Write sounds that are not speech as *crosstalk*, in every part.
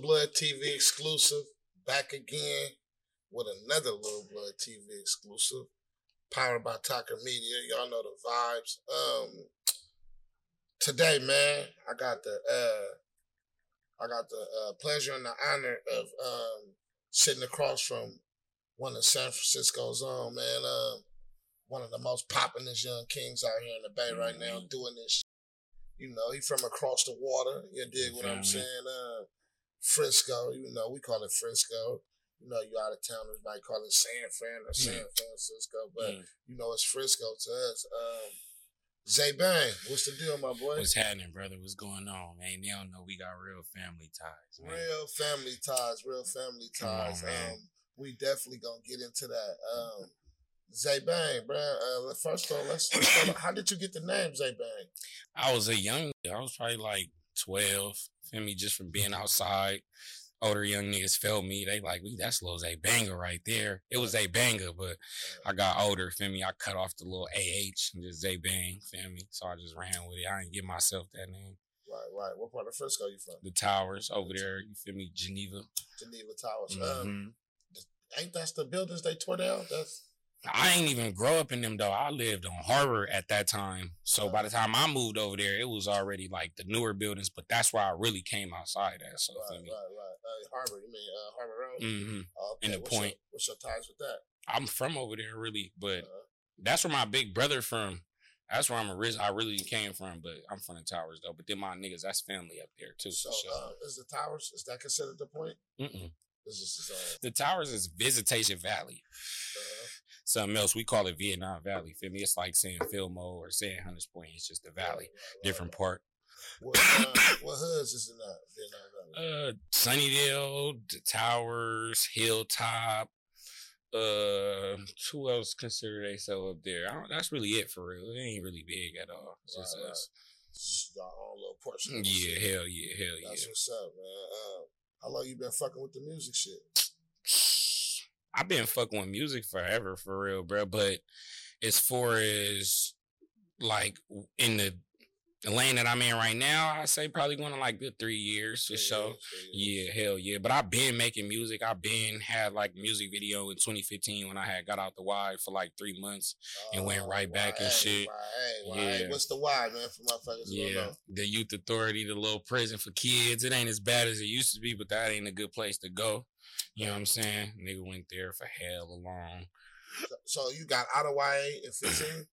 Blood TV exclusive. Back again with another Little Blood TV exclusive. Powered by Tucker Media. Y'all know the vibes. Um today, man, I got the uh I got the uh, pleasure and the honor of um sitting across from one of San Francisco's own, man. Um one of the most poppin'est young kings out here in the Bay right now Mhm. doing this. You know, he from across the water. You dig what I'm saying? Uh, Frisco, you know, we call it Frisco. You know, you out of towners might call it San Fran or San Francisco, but Mm. you know, it's Frisco to us. Um, Zaybang, what's the deal, my boy? What's happening, brother? What's going on, man? They don't know we got real family ties, man. Real family ties, real family on, ties. man. um, we definitely gonna get into that. Um, Zaybang, bro. Uh, first of all, let's. let's how did you get the name Zaybang? I was a young, I was probably like 12, feel me, just from being outside. Older young niggas felt me. They like, we that's little A banger right there. It was a banger, but I got older, feel me. I cut off the little AH and just Zaybang, feel me. So I just ran with it. I didn't give myself that name. Right, right. What part of Frisco you from? The towers over there, you feel me, Geneva. Geneva Towers. Um, Mhm. ain't that the buildings they tore down? That's I ain't even grow up in them though. I lived on Harbor at that time. So by the time I moved over there, it was already like the newer buildings, but that's where I really came outside at. So right, right, right. Uh, Harbor, you mean uh, Harbor Road? Mm-hmm. Oh, in the what's your- point. what's your ties with that? I'm from over there really, but Uh, that's where my big brother from. That's where I'm originally. I really came from, but I'm from the towers though. But then my niggas, that's family up there too. so, sure. uh, is the Towers is that considered the point? Mm-mm. Is this his own? The towers is Visitation Valley. Uh, Something else we call it Vietnam Valley. Feel me? It's like saying Fillmore or saying Hunters Point. It's just the valley, right, different part. What, uh, what hoods is in that Vietnam Valley? Uh, Sunnydale, the Towers, Hilltop. Uh, who else consider themselves up there? I don't, that's really it for real. It ain't really big at all. It's just Right, right. us. Just your own little portion. Yeah, hell yeah, hell yeah. That's what's up, man. Uh, how long you been fucking with the music shit? I've been fucking with music forever, for real, bro. But as far as like in the, the lane that I'm in right now, I say probably going to like good three years for Three sure. years. Yeah, hell yeah. But I've been making music. I've been had like music video in 2015 when I had got out the YA for like three months. and went oh, right back and shit. Why, why, Yeah. What's the YA, man? For motherfuckers Yeah, the youth authority, the little prison for kids. It ain't as bad as it used to be, but that ain't a good place to go. You know what I'm saying? Nigga went there for hell long. So, so you got out of YA in 15?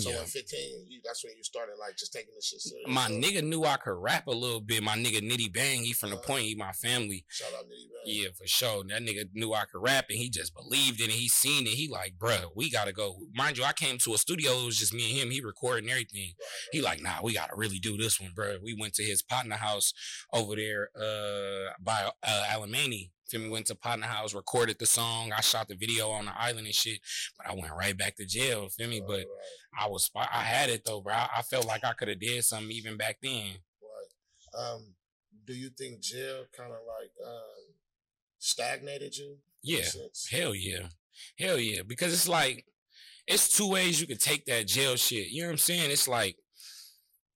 So yeah. in 15, you, that's when you started like just taking this shit serious. My So, nigga knew I could rap a little bit. My nigga Nitty Bang, he from the Uh, point, he my family. Shout out Nitty Bang. Yeah, for sure. That nigga knew I could rap and he just believed in it. He seen it. He like, bruh, we gotta go. Mind you, I came to a studio, it was just me and him. He recording everything. He like, nah, we gotta really do this one, bruh. We went to his partner house over there uh by uh Alemany. Feel me? Went to partner house, recorded the song. I shot the video on the island and shit, but I went right back to jail. Feel me? Right, But right, I was, I had it though, bro. I, I felt like I could have did something even back then. right. Um, do you think jail kind of like um, stagnated you? Yeah. Hell yeah. Hell yeah. Because it's like, it's two ways you could take that jail shit. You know what I'm saying? It's like,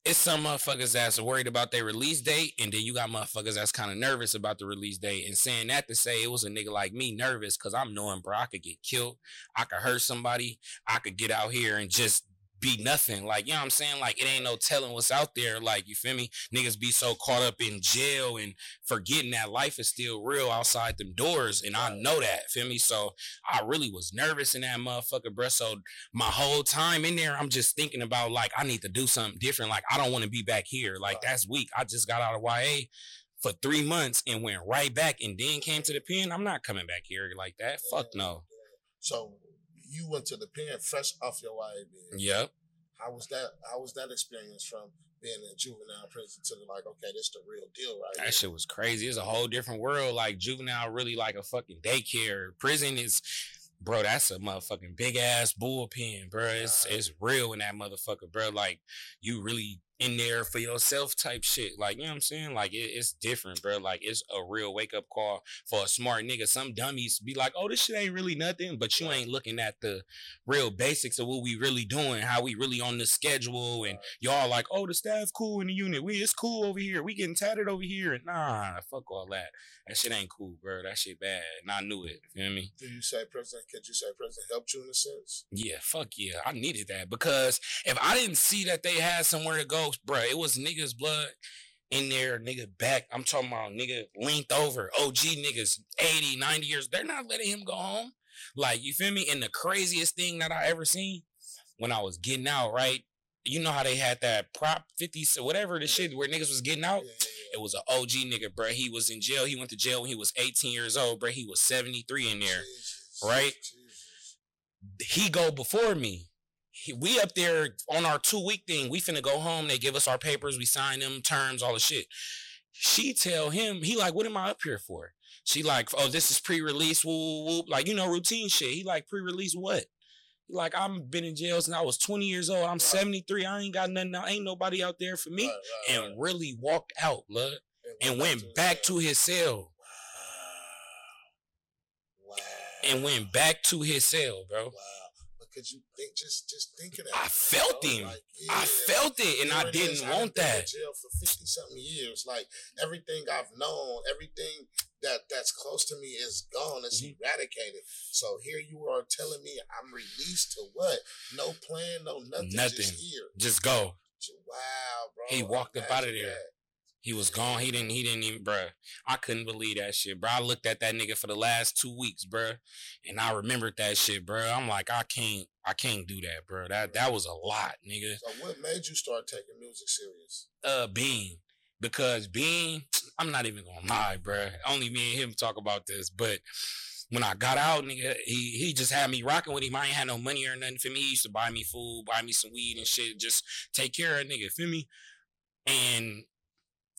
it's some motherfuckers that's worried about their release date, and then you got motherfuckers that's kind of nervous about the release date. And saying that to say it was a nigga like me nervous because I'm knowing, bro, I could get killed, I could hurt somebody, I could get out here and just be nothing. Like, you know what I'm saying? Like, it ain't no telling what's out there. Like, you feel me? Niggas be so caught up in jail and forgetting that life is still real outside them doors. And I know that, feel me? So I really was nervous in that motherfucker, bro. So my whole time in there, I'm just thinking about like, I need to do something different. Like, I don't want to be back here. Like, that's weak. I just got out of YA for three months and went right back and then came to the pen. I'm not coming back here like that. Fuck no. So you went to the pen fresh off your YA. Yep. How was that? How was that experience from being in juvenile prison to like, okay, this the real deal, right? here? That shit was crazy. It's a whole different world. Like juvenile, really like a fucking daycare. Prison is, bro. That's a motherfucking big ass bullpen, bro. It's Right. it's real in that motherfucker, bro. Like you really in there for yourself type shit. Like, you know what I'm saying? Like, it, it's different, bro. Like, it's a real wake up call for a smart nigga. Some dummies be like, oh, this shit ain't really nothing, but you ain't looking at the real basics of what we really doing, how we really on the schedule. And y'all like, oh, the staff cool in the unit. We it's cool over here. We getting tatted over here. And nah, fuck all that. That shit ain't cool, bro. That shit bad. And I knew it. You feel me? Do you say President? Could you say President helped you in a sense? Yeah, fuck yeah. I needed that because if I didn't see that they had somewhere to go, bro, it was niggas' blood in there, nigga back. I'm talking about nigga linked over. OG niggas, 80, 90 years. They're not letting him go home. Like, you feel me? And the craziest thing that I ever seen when I was getting out, right? You know how they had that prop 50, whatever the shit where niggas was getting out? It was an OG nigga, bro. He was in jail. He went to jail when he was 18 years old, bro. He was 73 in there, right? He go before me. He, we up there on our two week thing. We finna go home. They give us our papers. We sign them terms, all the shit. She tell him, he like, what am I up here for? She like, oh, this is pre-release, whoop, whoop, like you know, routine shit. He like pre-release what? Like I'm been in jail since I was 20 years old. I'm right. 73. I ain't got nothing. I ain't nobody out there for me. Right, right, and really walked out, blood, and, and went back to his cell. Wow. And went back to his cell, bro. Wow. Could you think just just thinking that? I felt him. Like, yeah, I felt it, and I didn't want that. jail for fifty something years. Like everything I've known, everything that that's close to me is gone. It's mm-hmm. eradicated. So here you are telling me I'm released to what? No plan, no nothing. Nothing. Just here. Just go. Wow, bro. He walked up out of there. That. He was gone. He didn't. He didn't even, bruh. I couldn't believe that shit, bro. I looked at that nigga for the last two weeks, bruh, and I remembered that shit, bruh. I'm like, I can't. I can't do that, bro. That that was a lot, nigga. So what made you start taking music serious? Uh, Bean because Bean, I'm not even gonna lie, bro. Only me and him talk about this, but when I got out, nigga, he he just had me rocking with him. I ain't had no money or nothing for me. He used to buy me food, buy me some weed and shit, just take care of nigga, feel me? And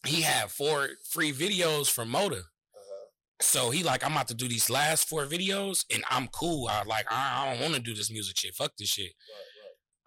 he had four free videos from Moda. Uh-huh. So he like, I'm about to do these last four videos and I'm cool. I like, I, I don't want to do this music shit. Fuck this shit. Right.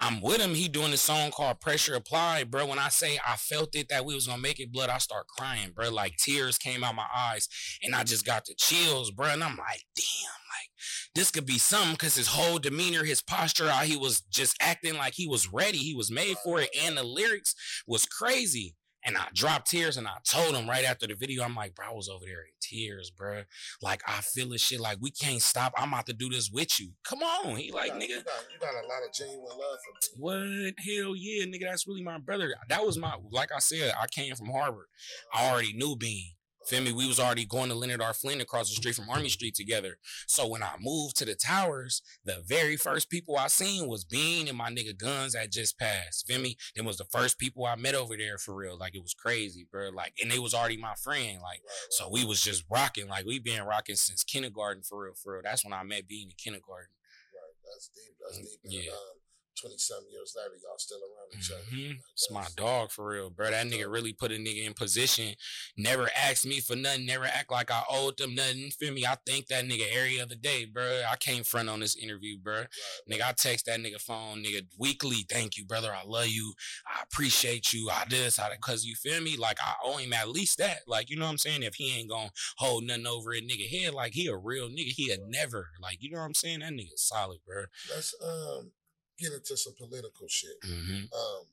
I'm with him. He doing a song called Pressure Applied, bro. When I say I felt it that we was gonna make it, blood, I start crying, bro. Like tears came out my eyes, and I just got the chills, bro. And I'm like, damn, like this could be something because his whole demeanor, his posture, how he was just acting like he was ready, he was made for it, and the lyrics was crazy. And I dropped tears and I told him right after the video, I'm like, bro, I was over there in tears, bro. Like, I feel this shit. Like, we can't stop. I'm about to do this with you. Come on. He like, got, nigga. You got, you got, a lot of genuine love for me. What? Hell yeah, nigga. That's really my brother. That was my, like I said, I came from Harbor. I already knew Bean. Feel me? We was already going to Leonard R. Flynn across the street from Army Street together. So when I moved to the towers, the very first people I seen was Bean and my nigga Guns that just passed. Feel me? Them was the first people I met over there for real. Like it was crazy, bro. Like and they was already my friend. Like so we was just rocking. Like we been rocking since kindergarten for real, for real. That's when I met Bean in kindergarten. Right. That's deep. That's mm, deep. yeah. Um, 20 some years later, y'all still around each other. Mm-hmm. it's my dog for real, bro. That nigga really put a nigga in position. Never asked me for nothing. Never act like I owed them nothing. Feel me? I thank that nigga every other day, bro. I came front on this interview, bro. Right, nigga, I text that nigga phone, nigga, weekly. Thank you, brother. I love you. I appreciate you. I did this, I cause you feel me? Like I owe him at least that. Like, you know what I'm saying? If he ain't gonna hold nothing over a nigga head, like he a real nigga. He a never. Like, you know what I'm saying? That nigga solid, bro. That's um get into some political shit. Mm-hmm. Um,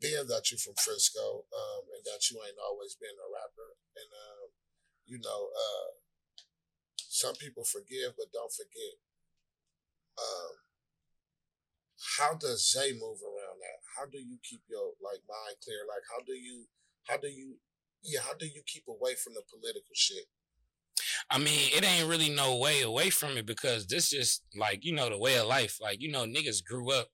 being that you're from Frisco, um, and that you ain't always been a rapper, and um, you know, uh, some people forgive but don't forget. Um, how does Zay move around that? How do you keep your like mind clear? Like how do you how do you yeah, how do you keep away from the political shit? I mean, it ain't really no way away from it because this just like, you know, the way of life. Like, you know, niggas grew up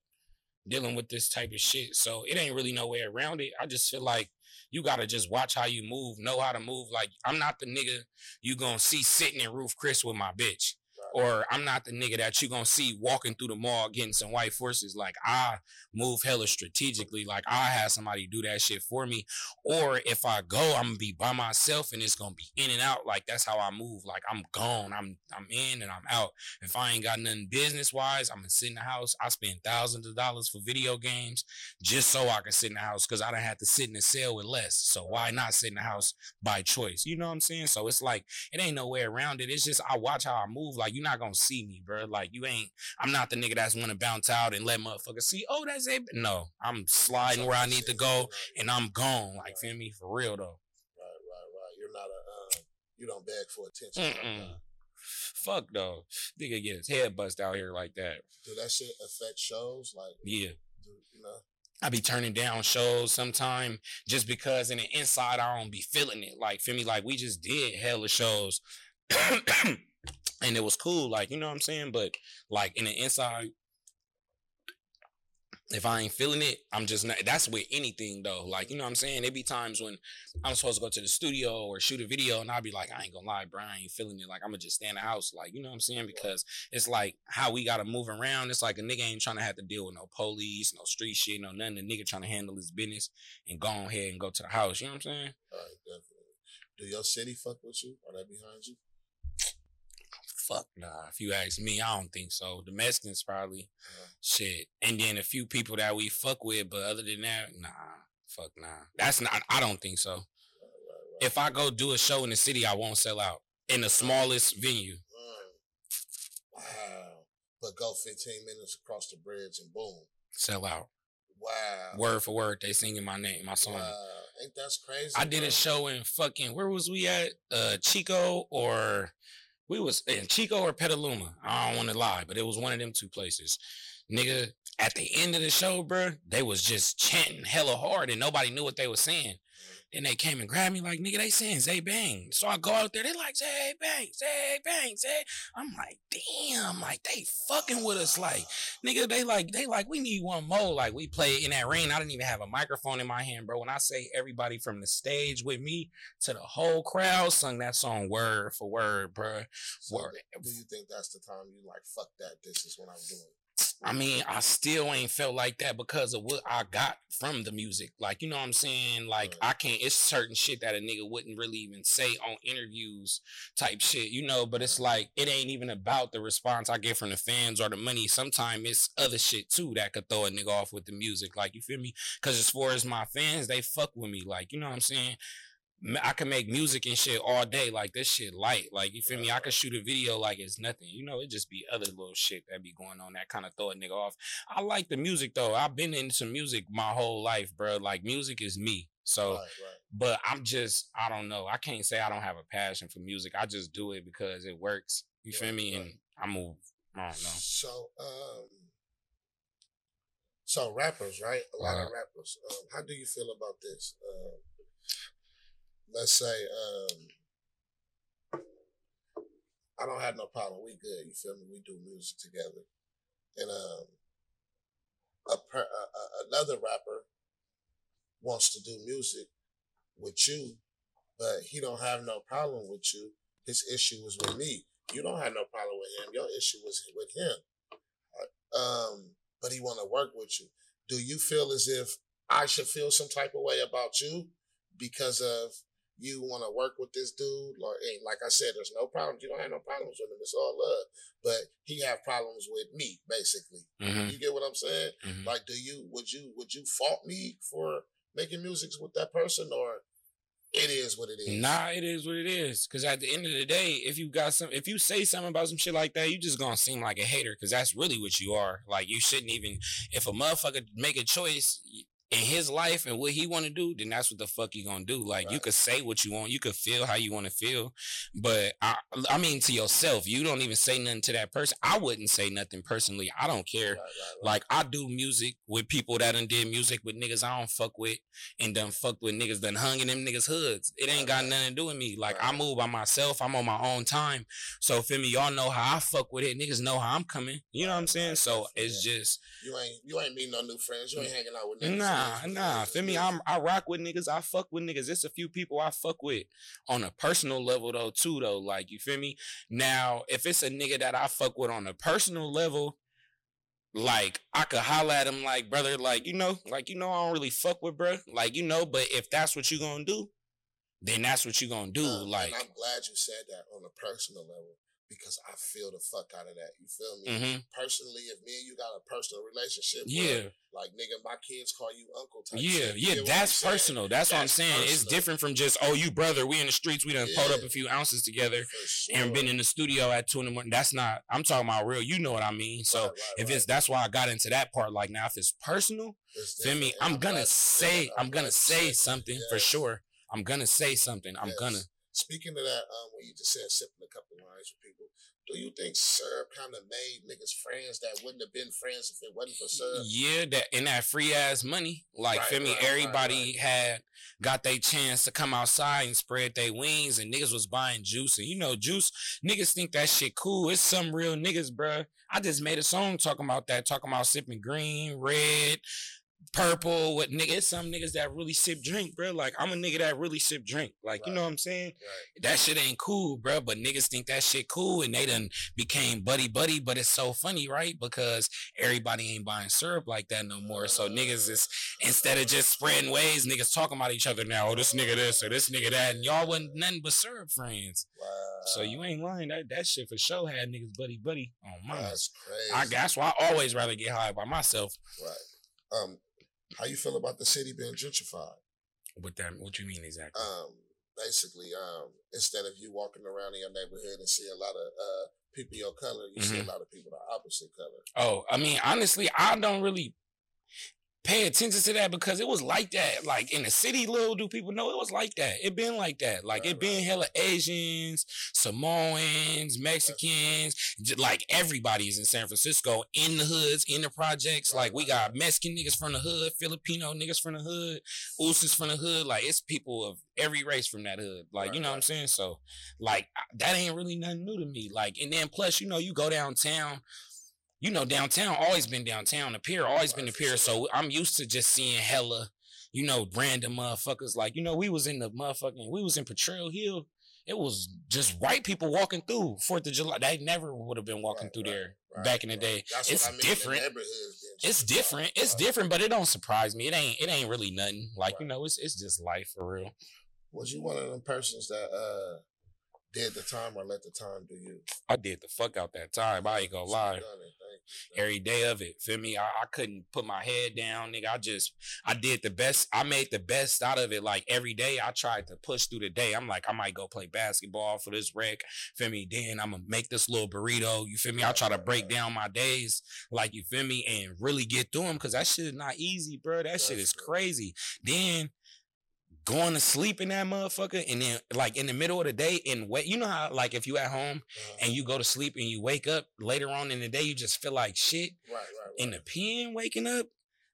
dealing with this type of shit. So it ain't really no way around it. I just feel like you gotta just watch how you move, know how to move. Like, I'm not the nigga you gonna see sitting in Ruth's Chris with my bitch. Or I'm not the nigga that you gonna see walking through the mall getting some white forces. Like I move hella strategically. Like I have somebody do that shit for me. Or if I go, I'm gonna be by myself and it's gonna be in and out. Like that's how I move. Like I'm gone. I'm I'm in and I'm out. If I ain't got nothing business wise, I'm gonna sit in the house. I spend thousands of dollars for video games just so I can sit in the house because I don't have to sit in the cell with less. So why not sit in the house by choice? You know what I'm saying? So it's like it ain't no way around it. It's just I watch how I move. Like you're not gonna see me, bro. Like you ain't. I'm not the nigga that's gonna bounce out and let motherfuckers see. Oh, that's it. No, I'm sliding where I need to go and I'm gone. Like feel me for real though. Right, right, right. You're not a. Um, you don't beg for attention. Fuck though. Nigga get his head bust out here like that. Do that shit affect shows? Like, Yeah. do, you know? I be turning down shows sometime just because in the inside I don't be feeling it. Like, feel me? Like we just did hella shows. *coughs* and it was cool, like, you know what I'm saying? But like in the inside, if I ain't feeling it, I'm just not that's with anything though. Like, you know what I'm saying? There be times when I'm supposed to go to the studio or shoot a video and I'll be like, I ain't gonna lie, bro, I ain't feeling it. Like I'm gonna just stay in the house. Like, you know what I'm saying? Because it's like how we gotta move around. It's like a nigga ain't trying to have to deal with no police, no street shit, no nothing. The nigga trying to handle his business and go on ahead and go to the house. You know what I'm saying? Definitely. Do your city fuck with you? Are they behind you? Fuck nah. If you ask me, I don't think so. The Mexicans probably Uh, shit. And then a few people that we fuck with, but other than that, nah. Fuck nah. That's not I don't think so. right, right, right. If I go do a show in the city, I won't sell out. In the smallest venue. Mm. Wow. But go 15 minutes across the bridge and boom. Sell out. Wow. Word for word, they singing my name, my song. Wow. Ain't that crazy? I did bro? a show in fucking where was we at? Uh Chico or we was in Chico or Petaluma. I don't want to lie, but it was one of them two places. Nigga, at the end of the show, bro, they was just chanting hella hard and nobody knew what they was saying. Then they came and grabbed me like, nigga, they saying Zaybang. So I go out there, they like Zaybang, Zay Bang, Zay. I'm like, damn, like they fucking with us. Like, nigga, they like, they like, we need one more. Like we play in that rain. I didn't even have a microphone in my hand, bro. When I say everybody from the stage with me to the whole crowd sung that song word for word, bro. So Word. Do you think that's the time you like, fuck that, this is what I'm doing? I mean, I still ain't felt like that because of what I got from the music. Like, you know what I'm saying? Like. I can't, it's certain shit that a nigga wouldn't really even say on interviews type shit, you know? But it's like, it ain't even about the response I get from the fans or the money. Sometimes it's other shit too that could throw a nigga off with the music. Like, you feel me? Because as far as my fans, they fuck with me. Like, you know what I'm saying? I can make music and shit all day. Like this shit light. Like you feel me? I can shoot a video like it's nothing. You know, it just be other little shit that be going on that kind of throw a nigga off. I like the music though. I've been into music my whole life, bro. Like music is me. So, right, right. but I'm just, I don't know. I can't say I don't have a passion for music. I just do it because it works. You feel me? right. And I move. I don't know. So, um, so rappers, right? A lot of Uh-huh. rappers. Um, how do you feel about this? Um, let's say, um, I don't have no problem. We good. You feel me? We do music together, and um, a, a, another rapper wants to do music with you, but he don't have no problem with you. His issue was with me. You don't have no problem with him. Your issue was with him. Uh, Um, but he want to work with you. Do you feel as if I should feel some type of way about you because of you want to work with this dude? And like I said, there's no problems. You don't have no problems with him. It's all love. But he have problems with me, basically. Mhm, You get what I'm saying? mhm. Like, do you would you would you fault me for making music with that person, or it is what it is? Nah, it is what it is. Cause at the end of the day, if you got some, if you say something about some shit like that, you just gonna seem like a hater. Cause that's really what you are. Like you shouldn't even. If a motherfucker make a choice in his life and what he want to do, then that's what the fuck you gonna do. Like you Right. could say what you want, you could feel how you want to feel, but I, I mean to yourself, you don't even say nothing to that person. I wouldn't say nothing personally. I don't care. Right, right. Like I do music with people that done did music with niggas I don't fuck with and done fucked with niggas done hung in them niggas hoods. It ain't got nothing to do with me. Like I move by myself. I'm on my own time. So feel me, y'all know how I fuck with it. Niggas know how I'm coming. You know what I'm saying? So it's yeah. just you ain't you ain't meeting no new friends. You ain't hanging out with niggas. nah. Nah, nah. Feel me? I'm I rock with niggas. I fuck with niggas. It's a few people I fuck with on a personal level though, too, though. Like, you feel me? Now, if it's a nigga that I fuck with on a personal level, like I could holler at him like, brother, like, you know, like, you know, I don't really fuck with bro. Like, you know, but if that's what you gonna do, then that's what you gonna do. Uh, like I'm glad you said that on a personal level because I feel the fuck out of that. You feel me? mhm. Personally, if me and you got a personal relationship, Yeah. where, like nigga, my kids call you uncle type. Yeah, shit. Yeah, that's personal. That's, what I'm That's saying. It's different from just, oh, you brother, we in the streets, we done pulled up a few ounces together sure. and been in the studio at two in the morning. That's not I'm talking about real. You know what I mean. So Right, right, if right. it's that's why I got into that part. Like now, if it's personal, It's feel me, I'm gonna say. I'm gonna say something that. for sure. I'm gonna say something. I'm Yes. gonna. Speaking of that, um, when you just said sipping a couple lines with people, do you think syrup kind of made niggas friends that wouldn't have been friends if it wasn't for syrup? Yeah, that in that free ass money, like Right, feel me, right, right, everybody right. had got their chance to come outside and spread their wings, and niggas was buying juice, and you know, juice niggas think that shit cool. It's some real niggas, bruh. I just made a song talking about that, talking about sipping green, red, purple. What nigga? It's some niggas that really sip drink, bro Like I'm a nigga that really sip drink. Like you know what I'm saying? Right. that shit ain't cool, bro. But niggas think that shit cool, and they done became buddy buddy. But it's so funny, right? Because everybody ain't buying syrup like that no more. So niggas is instead of just spreading ways, niggas talking about each other now. Oh, this nigga this or this nigga that, and y'all wasn't nothing but syrup friends. Wow. So you ain't lying. That that shit for sure had niggas buddy buddy on mine. That's crazy. I that's why I always rather get high by myself. Right. Um, how you feel about the city being gentrified? What that? What do you mean exactly? Um, basically, um, instead of you walking around in your neighborhood and see a lot of uh people your color, you see Mhm. a lot of people the opposite color. Oh, I mean, honestly, I don't really pay attention to that because it was like that. Like in the city, little do people know it was like that. It been like that. Like Right, it been right. hella Asians, Samoans, Mexicans, j- like everybody's in San Francisco, in the hoods, in the projects. Right, Like we got. Mexican niggas from the hood, Filipino niggas from the hood, Usos from the hood. Like it's people of every race from that hood. Like, you Right, know what I'm saying? So like that ain't really nothing new to me. Like, and then plus, you know, you go downtown you know, downtown always been downtown. The pier always been the pier. So I'm used to just seeing hella, you know, random motherfuckers. Like, you know, we was in the motherfucking, we was in Potrero Hill. It was just white people walking through Fourth of July. They never would have been walking Right, through right, there right, back in the day. That's It's what I mean. different. It's different. It's different, but it don't surprise me. It ain't. It ain't really nothing. Like you know, it's it's just life for real. Was you one of them persons that uh did the time or let the time do you? I did the fuck out that time. I ain't gonna lie. Done it. Thank you. every day of it. Feel me? I, I couldn't put my head down, nigga. I just I did the best. I made the best out of it. Like every day, I tried to push through the day. I'm like, I might go play basketball for this rec. Feel me? Then I'm gonna make this little burrito. You feel me? I try to break down my days, like you feel me, and really get through them because that shit is not easy, bro. That shit is crazy. Then. Going to sleep in that motherfucker, and then like in the middle of the day, and wait, you know how like if you at home Uh, and you go to sleep and you wake up later on in the day, you just feel like shit right, right, right. in the pen waking up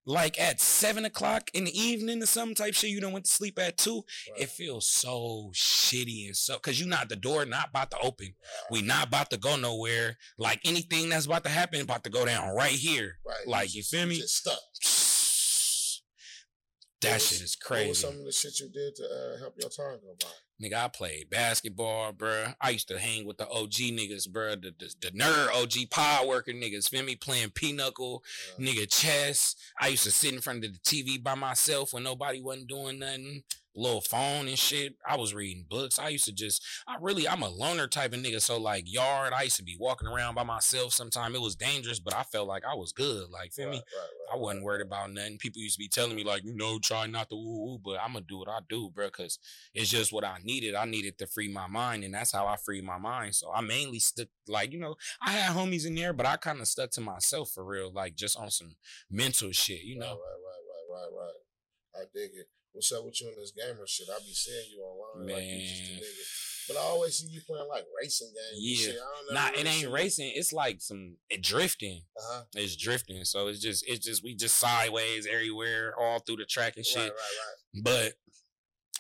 like at seven o'clock in the evening or some type shit. You don't went to sleep at two. right. It feels so shitty and so because you not the door not about to open. We not about to go nowhere. Like anything that's about to happen about to go down right here. right. like, you just- feel me? Just stuck. That was- shit is crazy. What was some of the shit you did to uh, help your time go by? Nigga, I played basketball, bruh. I used to hang with the OG niggas, bruh. The, the, the nerd OG power worker niggas. Feel me? Playing pinochle, Uh, nigga chess. I used to sit in front of the TV by myself when nobody wasn't doing nothing. Little phone and shit. I was reading books. I used to just, I really, I'm a loner type of nigga. So like yard, I used to be walking around by myself. Sometimes it was dangerous, but I felt like I was good. Like feel right, me? right, right, I wasn't worried about nothing. People used to be telling me like, you know, try not to woo woo, but I'm gonna do what I do, bro, because it's just what I needed. I needed to free my mind, and that's how I freed my mind. So I mainly stuck, like, you know, I had homies in there, but I kind of stuck to myself for real, like just on some mental shit, you Right, know. right, right, right, right, right. I dig it. What's up with you in this gamer shit? I be seeing you online like you just a Man. nigga. But I always see you playing like racing games. and Yeah. shit. I don't Nah, it ain't you- racing. It's like some it drifting. Uh-huh. It's drifting. So it's just, it's just, we just sideways everywhere, all through the track and shit. Right, right, right. But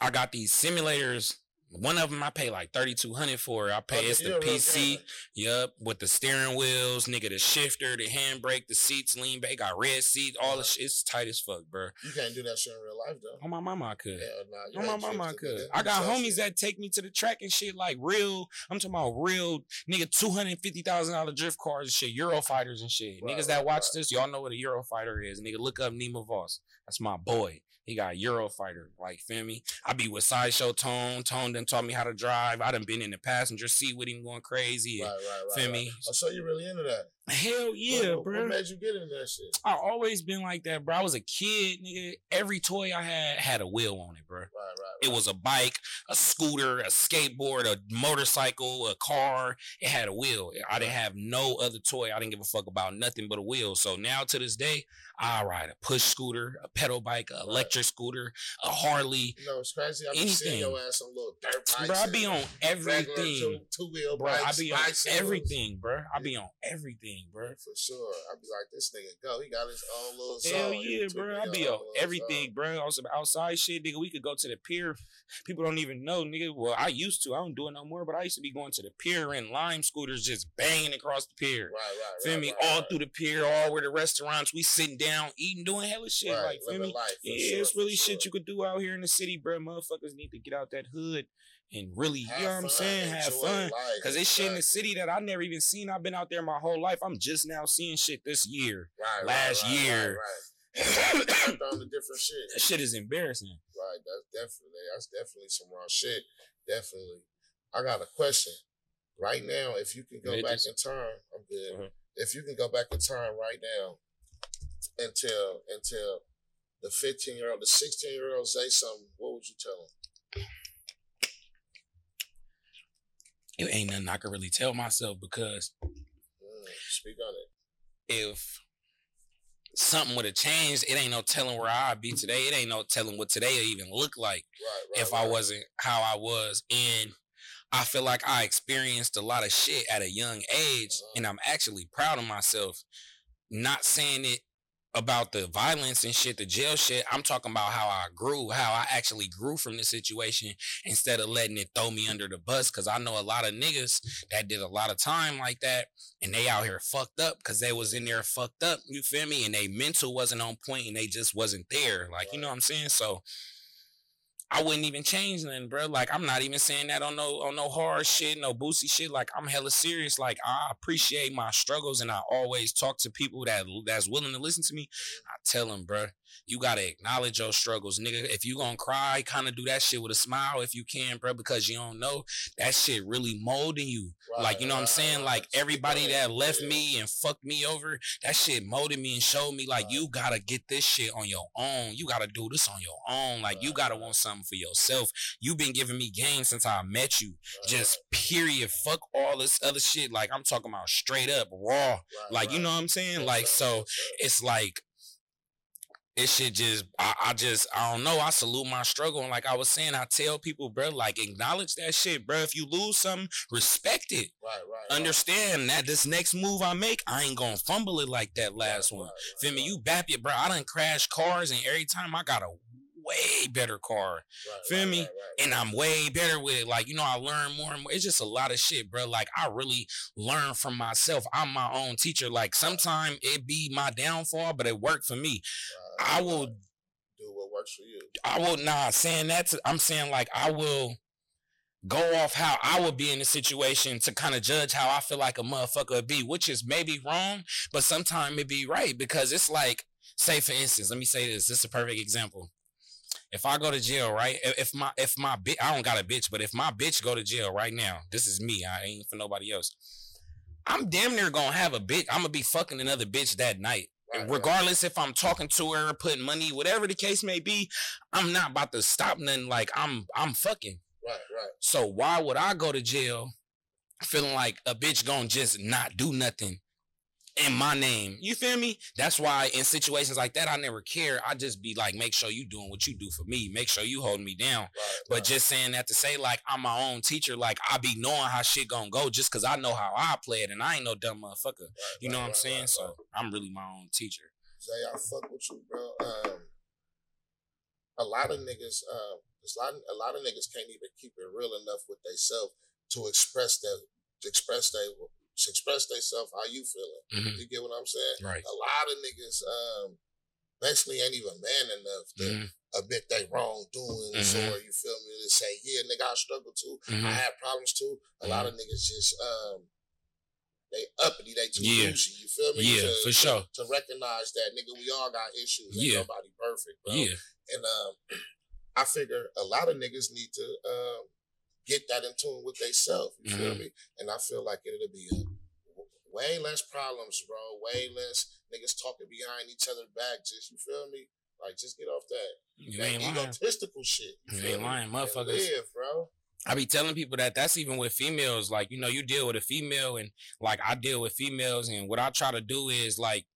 I got these simulators One of them I pay like thirty two hundred for. I pay Okay, it's the you're a real PC. Yup, with the steering wheels, nigga, the shifter, the handbrake, the seats, lean back, got red seats, all the Right. shit. It's tight as fuck, bro. You can't do that shit in real life though. On my mama, I could. Yeah, nah, On oh, my ain't mama, I could. I got homies that take me to the track and shit, like real. I'm talking about real nigga, two hundred fifty thousand dollar drift cars and shit, Euro fighters and shit. Right, Niggas that watch right. this, y'all know what a Euro fighter is. Nigga, look up Nemo Voss. That's my boy. He got Eurofighter, Like, feel me? I be with Sideshow Tone. Tone done taught me how to drive. I done been in the passenger seat with him going crazy. Right, right, right. Feel right. me? Oh, so you really into that? Hell yeah, what, bro. What made you get into that shit? I always been like that, bro. I was a kid, nigga. Every toy I had had a wheel on it, bro. Right, right. It was a bike, a scooter, a skateboard, a motorcycle, a car. It had a wheel. I didn't have no other toy. I didn't give a fuck about nothing but a wheel. So now to this day, I ride a push scooter, a pedal bike, an electric scooter, a Harley. You know, it's crazy. I be seeing Anything. your ass on little dirt bikes. Bro, I be on everything. Two, wheel Bro, I be on bicycles. everything, bro. I be on everything, bro. For sure. I'd be like, this nigga go. He got his own little song. Hell He yeah, bro. I on be on everything, song. bro. On some outside shit, nigga. We could go to the pier. People don't even know, nigga. Well, I used to. I don't do it no more, but I used to be going to the pier and lime scooters just banging across the pier. Right, right, Feel right, me? right, all right. through the pier, all where the restaurants, we sitting down, eating, doing hella shit. Like, feel me? life. Yeah, sure, it's really sure. shit you could do out here in the city, bro. Motherfuckers need to get out that hood and really, Have you know what I'm saying? Have fun. Cause it's shit in the city that I never even seen. I've been out there my whole life. I'm just now seeing shit this year. Right, last right, year. Right. On *coughs* the different shit. That shit is embarrassing. Right, that's definitely that's definitely some raw shit. Definitely. I got a question. Right now, if you can go back just- in time, I'm good. Mhm. If you can go back in time right now until until the 15 year old, the 16 year old say something, what would you tell him? It ain't nothing I can really tell myself because Mm, speak on it. if something would have changed, it ain't no telling where I'd be today. It ain't no telling what today even look like Right, right. if I wasn't how I was. And I feel like I experienced a lot of shit at a young age, Uh-huh. and I'm actually proud of myself. Not saying it about the violence and shit, the jail shit. I'm talking about how I grew, how I actually grew from the situation instead of letting it throw me under the bus. Cause I know a lot of niggas that did a lot of time like that and they out here fucked up because they was in there fucked up. You feel me? And they mental wasn't on point and they just wasn't there. Like, you know what I'm saying? So I wouldn't even change nothing, bro. Like I'm not even saying that on no on no hard shit, no boosty shit. Like I'm hella serious. Like I appreciate my struggles, and I always talk to people that that's willing to listen to me. I tell them, bro, you gotta acknowledge your struggles, nigga. If you gonna cry, kind of do that shit with a smile if you can, bro, because you don't know that shit really molding you. Right, like you know what I'm saying? Like everybody that left Yeah. me and fucked me over, that shit molded me and showed me like Right. you gotta get this shit on your own. You gotta do this on your own. Like you gotta want something for yourself. You've been giving me game since I met you. Right, Just period. Fuck all this other shit. Like I'm talking about straight up raw. right, Like you know what I'm saying? Like so it's like it should just I, I just I don't know. I salute my struggle. And like I was saying, I tell people, bro, like acknowledge that shit, bro. If you lose something, respect it. Right, right, right. Understand that this next move I make, I ain't gonna fumble it like that last Right, one. right, right, Feel me? right, You bap it, bro. I done crash cars, and every time I got a way better car, right, feel right, me? right, and I'm way better with it. Like you know, I learn more and more. It's just a lot of shit, bro. Like I really learn from myself. I'm my own teacher. Like sometimes it be my downfall, but it worked for me. I will do what works for you. I will not saying that. To, I'm saying like I will go off how I would be in the situation to kind of judge how I feel like a motherfucker would be, which is maybe wrong, but sometimes it be right because it's like, say for instance, let me say this. This is a perfect example. If I go to jail, right? If my if my bitch, I don't got a bitch, but if my bitch go to jail right now, this is me. I ain't for nobody else. I'm damn near gonna have a bitch. I'm gonna be fucking another bitch that night Right, right. regardless if I'm talking to her, putting money, whatever the case may be, I'm not about to stop nothing. Like I'm, I'm fucking. Right, right. So why would I go to jail feeling like a bitch gonna just not do nothing in my name? You feel me? That's why in situations like that, I never care. I just be like, make sure you doing what you do for me. Make sure you holding me down. Right, But right. just saying that to say like I'm my own teacher, like I be knowing how shit gonna go just cause I know how I play it, and I ain't no dumb motherfucker. Right, You know what I'm saying? So. I'm really my own teacher. Zay, I fuck with you, bro. Um, a lot of niggas, um, a lot, a lot of niggas can't even keep it real enough with themselves to express their, to express their, express themselves how you feeling. Mhm. You get what I'm saying? Right. A lot of niggas, um, basically ain't even man enough to Mhm. admit they wrongdoings Mhm. or you feel me to say, yeah, nigga, I struggle too. Mhm. I had problems too. A lot of niggas just um they uppity, they too Yeah. bougie. You feel me? Yeah, to, for sure. To, recognize that nigga, we all got issues. Ain't Yeah. nobody perfect, bro. Yeah. And um, *clears throat* I figure a lot of niggas need to um get that in tune with themselves. You feel Mhm. me? And I feel like it'll be a, way less problems, bro. Way less niggas talking behind each other back. Just you feel me? Like just get off that, You that ain't lying. egotistical shit. You feel ain't me? lying, motherfuckers. Live, bro. I be telling people that that's even with females. Like, you know, you deal with a female and like I deal with females and what I try to do is like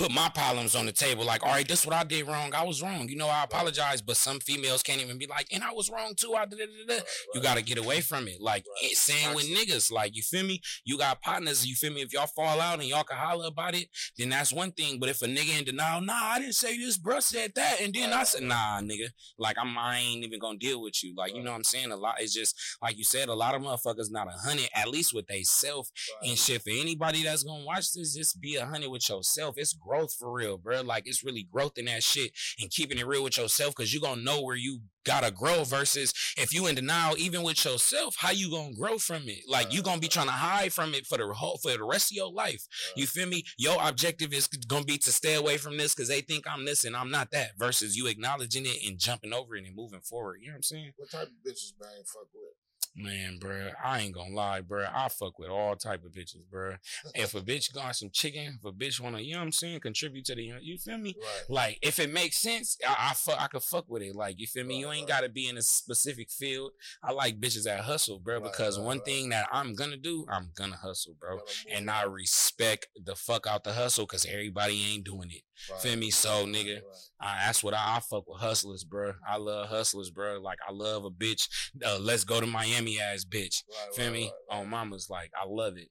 put my problems on the table. Like, all right, this is what I did wrong. I was wrong. You know, I apologize. But some females can't even be like, and I was wrong too. I did it. Right, You got to get away from it. Like, Right. same with niggas. Like, you feel me? You got partners. You feel me? If y'all fall out and y'all can holler about it, then that's one thing. But if a nigga in denial, nah, I didn't say this, bruh said that. And then I said, nah, nigga. Like, I'm, I ain't even gonna deal with you. Like, you know what I'm saying? A lot, it's just, like you said, a lot of motherfuckers not a hundred, at least with they self Right. and shit. For anybody that's gonna watch this, just be a hundred with yourself. It's growth for real, bro. Like it's really growth in that shit and keeping it real with yourself because you're gonna know where you gotta grow versus if you in denial, even with yourself, how you gonna grow from it? Like you gonna be trying to hide from it for the whole for the rest of your life. You feel me? Your objective is gonna be to stay away from this because they think I'm this and I'm not that. Versus you acknowledging it and jumping over it and moving forward. You know what I'm saying? What type of bitches bang fuck with? Man, bruh, I ain't gonna lie, bruh. I fuck with all type of bitches, bruh. If a bitch got some chicken, if a bitch wanna, you know what I'm saying, contribute to the, you feel me? Right. Like, if it makes sense, I, I fuck, I could fuck with it. Like, you feel me? You ain't right. gotta be in a specific field. I like bitches that hustle, bro. Right, because right, one right. thing that I'm gonna do, I'm gonna hustle, bro. And I respect the fuck out the hustle, cause everybody ain't doing it. Right, feel me? So, nigga, right. I, that's what I, I fuck with hustlers, bro. I love hustlers, bro. Like I love a bitch. Uh, let's go to Miami ass bitch. Right, Feel me? On mama's like I love it.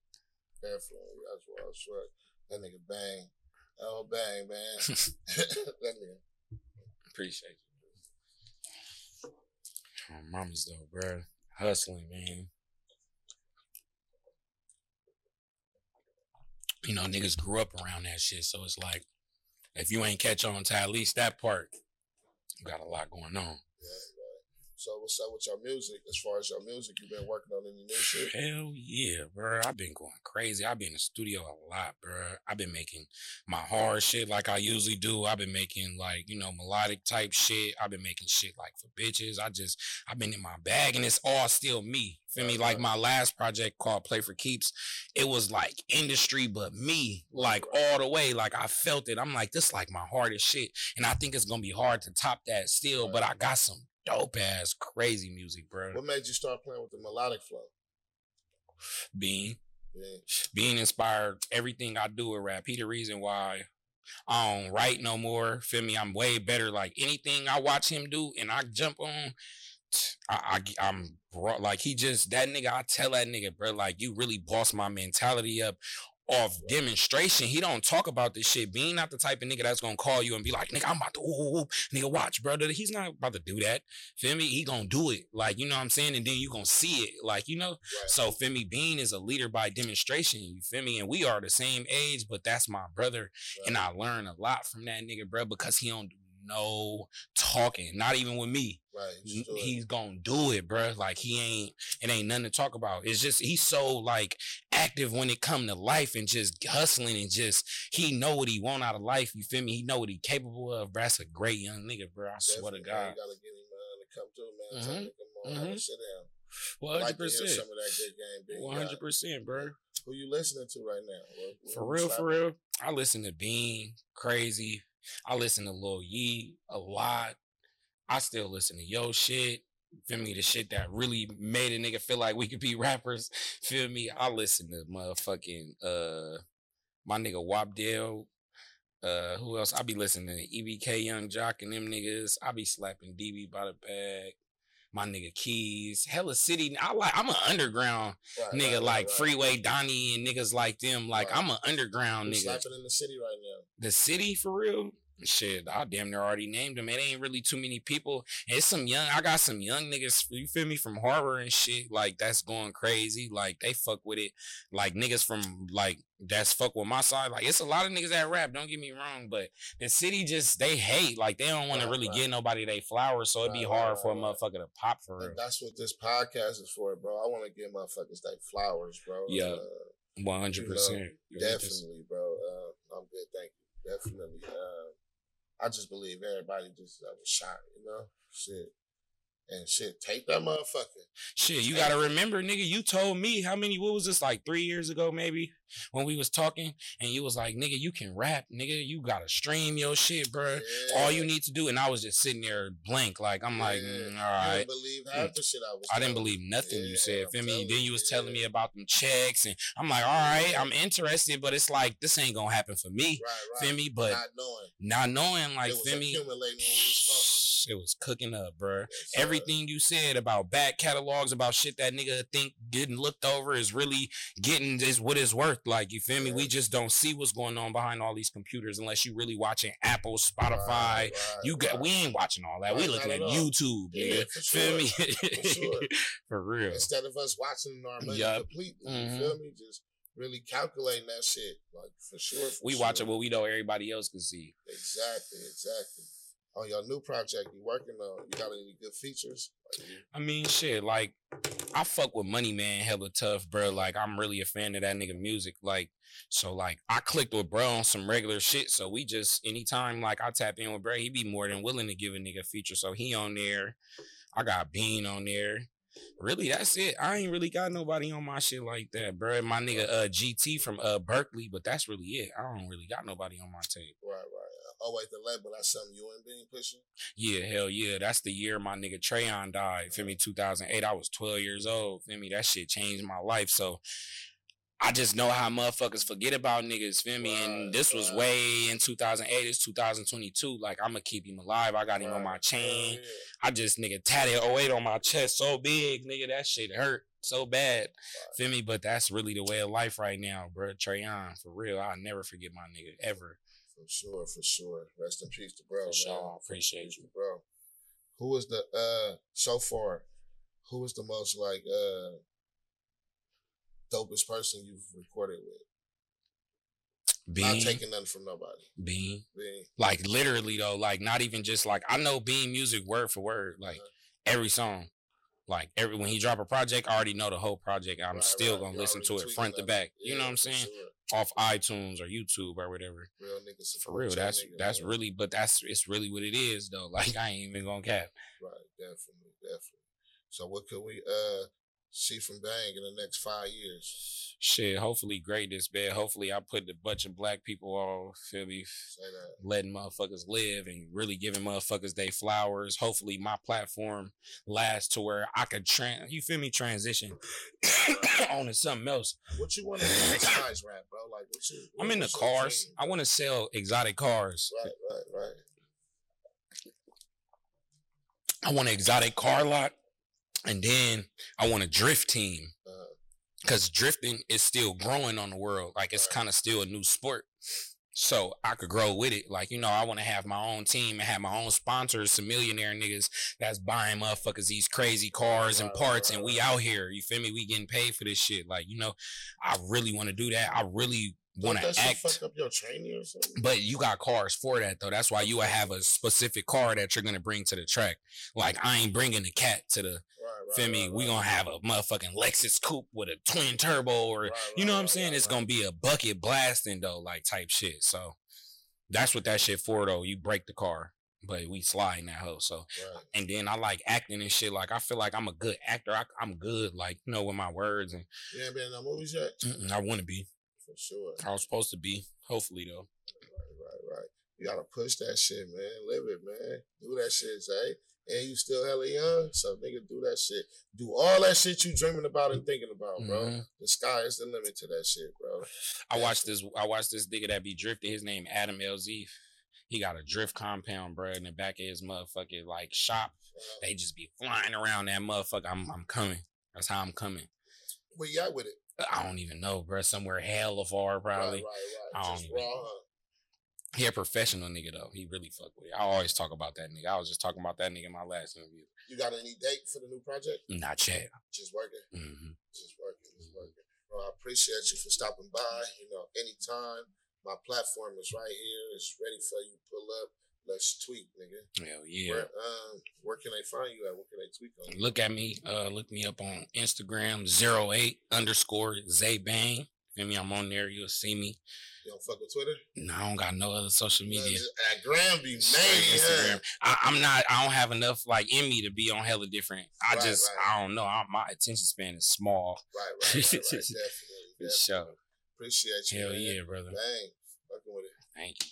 Definitely. That's what I sure. That nigga bang. Oh, bang, man. *laughs* *laughs* that nigga. Appreciate you. On mama's though, bro. Hustling, man. You know, niggas grew up around that shit, so it's like if you ain't catch on to at least that part, you got a lot going on. So what's up with your music? As far as your music, you've been working on any new shit? Hell yeah, bro. I've been going crazy. I've been in the studio a lot, bro. I've been making my hard shit like I usually do. I've been making like, you know, melodic type shit. I've been making shit like for bitches. I just, I've been in my bag and it's all still me. Feel me? Like my last project called Play for Keeps, it was like industry, but me, like all the way. Like I felt it. I'm like, this like my hardest shit. And I think it's going to be hard to top that still, but I got some dope ass crazy music, bro. What made you start playing with the melodic flow? Bean. Bean inspired, everything I do with rap. He the reason why I don't write no more. Feel me? I'm way better. Like anything I watch him do and I jump on, I, I am like he just that nigga. I tell that nigga, bro, like you really boss my mentality up. Off demonstration, he don't talk about this shit. Bean not the type of nigga that's gonna call you and be like, "Nigga, I'm about to, ooh, ooh, ooh. nigga, watch, brother." He's not about to do that. Feel me? He gonna do it, like you know what I'm saying, and then you gonna see it, like you know. Right. So feel me, Bean is a leader by demonstration. You feel me? And we are the same age, but that's my brother. And I learn a lot from that nigga, bro, because he don't do no talking. Not even with me. right. you just do it. He's gonna do it, bro. Like he ain't it ain't nothing to talk about. It's just he's so like active when it come to life and just hustling and just he know what he want out of life. You feel me? He know what he capable of, bro. That's a great young nigga, bro. I swear to Definitely, man. God. You gotta get him uh, to come through, man. Tell Mhm. him come on, Mhm. sit down. One hundred percent. some of that good game, One hundred percent, bro. Who you listening to right now? What- what For real, for real. I listen to Bean, crazy. I listen to Lil Yee a lot. I still listen to yo shit. Feel me? The shit that really made a nigga feel like we could be *laughs* rappers. Feel me? I listen to motherfucking uh my nigga Wapdale. Uh who else? I be listening to EBK Young Joc and them niggas. I be slapping DB by the bag. My nigga Keys. Hella City. I like I'm an underground Right, nigga right, like right. Freeway Donnie and niggas like them. Like. I'm an underground Who's nigga. slapping in the city right now? The city for real. Shit, I damn near already named them. It ain't really too many people. It's some young. I got some young niggas. You feel me from Harbor and shit. Like that's going crazy. Like they fuck with it. Like niggas from like that's fuck with my side. Like it's a lot of niggas that rap. Don't get me wrong, but the city just they hate. Like they don't want to really right. give nobody they flowers. So it'd be Right, hard right, for a motherfucker to pop for real. That's what this podcast is for, bro. I want to give motherfuckers like flowers, bro. Yeah, Uh, One hundred percent. definitely, bro. Uh, I'm good, thank you. Definitely. Uh, I just believe everybody just have a shot, you know? Shit. And shit, take that motherfucker. Shit, you gotta remember, nigga. You told me how many? What was this like three years ago, maybe when we was talking, and you was like, "Nigga, you can rap, nigga. You gotta stream your shit, bro. All you need to do." And I was just sitting there blank, like I'm like, Yeah. mm, all right. didn't believe half the shit I was I didn't believe nothing you said. Feel me? Then you, you was telling me about them checks, and I'm like, all right, I'm interested, but it's like this ain't gonna happen for me. Right, right. Feel me? But Not knowing. not knowing, like, it was feel me? Was It was cooking up. So, Everything you said about back catalogs, about shit that nigga think getting looked over is really getting is what it's worth. Like, you feel me? We just don't see what's going on behind all these computers unless you really watching Apple, Spotify. right, You got right. we ain't watching all that. we looking at. YouTube, Yeah, nigga. for Feel me? For sure. *laughs* For real. Instead of us watching our money Yup. completely, Mhm. you feel me? Just really calculating that shit, like for sure. For We sure. watching what we know everybody else can see. Exactly, exactly. On your new project you working on, you got any good features? I mean, shit, like, I fuck with Money Man hella tough, bro. Like, I'm really a fan of that nigga music. Like, so, like, I clicked with bro on some regular shit. So, we just, anytime, like, I tap in with bro, he be more than willing to give a nigga a feature. So, he on there. I got Bean on there. Really, that's it. I ain't really got nobody on my shit like that, bro. My nigga uh GT from uh Berkeley, but that's really it. I don't really got nobody on my tape. right, right. Oh wait, the label that's something you ain't been pushing. Yeah, hell yeah. That's the year my nigga Trayon died. Feel me? 2008. I was 12 years old. Feel me? That shit changed my life. So I just know how motherfuckers forget about niggas. Feel me? and this was right. way in 2008. It's 2022. Like, I'm to keep him alive. I got him on my chain. Yeah. I just, nigga, tatted 08 on my chest so big. Nigga, that shit hurt so bad. Feel me? But that's really the way of life right now, bro. Trayon, for real. I'll never forget my nigga, ever. For sure, for sure. Rest in peace to bro. For sure. man. I appreciate you. bro. Who was the uh so far? Who was the most like uh dopest person you've recorded with? Not taking nothing from nobody. Bean. Being Like literally though, like not even just like I know Bean music word for word, like Uh-huh. every song. Like every when he drop a project, I already know the whole project. I'm Right, still right. gonna You listen to it front to back. up. You know what I'm saying? sure. Off iTunes or YouTube or whatever. Real niggas For real, that's that's man. really, but that's it's really what it is though. *laughs* Like I ain't even gonna cap. right. Definitely, definitely. So what could we uh see from Bang in the next five years? Shit, hopefully greatness, man. Hopefully I put a bunch of black people on, feel me, Say that. letting motherfuckers live and really giving motherfuckers they flowers. Hopefully my platform lasts to where I could trans you feel me transition *coughs* on to something else. What you want to do besides rap, bro? Like what you? I'm in the cars. I want to sell exotic cars. Right, right, right. I want an exotic car lot. And then I want a drift team. Uh, Cause drifting is still growing on the world. Like it's kind of still a new sport. So I could grow with it. Like, you know, I want to have my own team and have my own sponsors, some millionaire niggas that's buying motherfuckers these crazy cars and parts. And we out here. You feel me? We getting paid for this shit. Like, you know, I really want to do that. I really want to act. fuck up your training or something? But you got cars for that though. That's why you would have a specific car that you're gonna bring to the track. Like I ain't bringing the cat to the Right, right. feel me. right, We gonna have a motherfucking Lexus coupe with a twin turbo, or you know what I'm saying. It's gonna be a bucket blasting though, like type shit. So that's what that shit for though. You break the car, but we slide in that hoe. So Right. and then I like acting and shit. Like I feel like I'm a good actor. I, I'm good, like you know, with my words and You ain't been in no movies yet? I want to be. For sure. I was supposed to be. Hopefully though. Right, right, right. You gotta push that shit, man. Live it, man. Do that shit, Zay. And you still hella young, so nigga, do that shit. Do all that shit you dreaming about and thinking about, bro. Mhm. The sky is the limit to that shit, bro. I watched this. I watched this nigga that be drifting. His name Adam LZ. He got a drift compound, bro, in the back of his motherfucking like shop. They just be flying around that motherfucker. I'm, I'm coming. That's how I'm coming. Where you at with it? I don't even know, bro. Somewhere hella far, probably. Right, right, I don't Just even- raw, huh? He a professional nigga though. He really fuck with it. I always talk about that nigga. I was just talking about that nigga in my last interview. You got any date for the new project? Not yet. Just working. hmm Just working. Just working. Well, I appreciate you for stopping by. You know, anytime. My platform is right here. It's ready for you. Pull up. Let's tweet, nigga. Hell yeah. Where um where can they find you at? Where can they tweet on? Look at me. Uh, look me up on Instagram. Zero eight underscore Zaybang. Feel me? I'm on there. You'll see me. You don't fuck with Twitter? No, I don't got no other social media. At Straight man. Instagram. I, I'm not. I don't have enough like in me to be on hella different. I Right, just. right. I don't know. I, my attention span is small. Right, right, right, right. *laughs* Definitely. For definitely. sure. Appreciate you. Hell man. yeah, brother. Bang. Fucking with it. Thank you.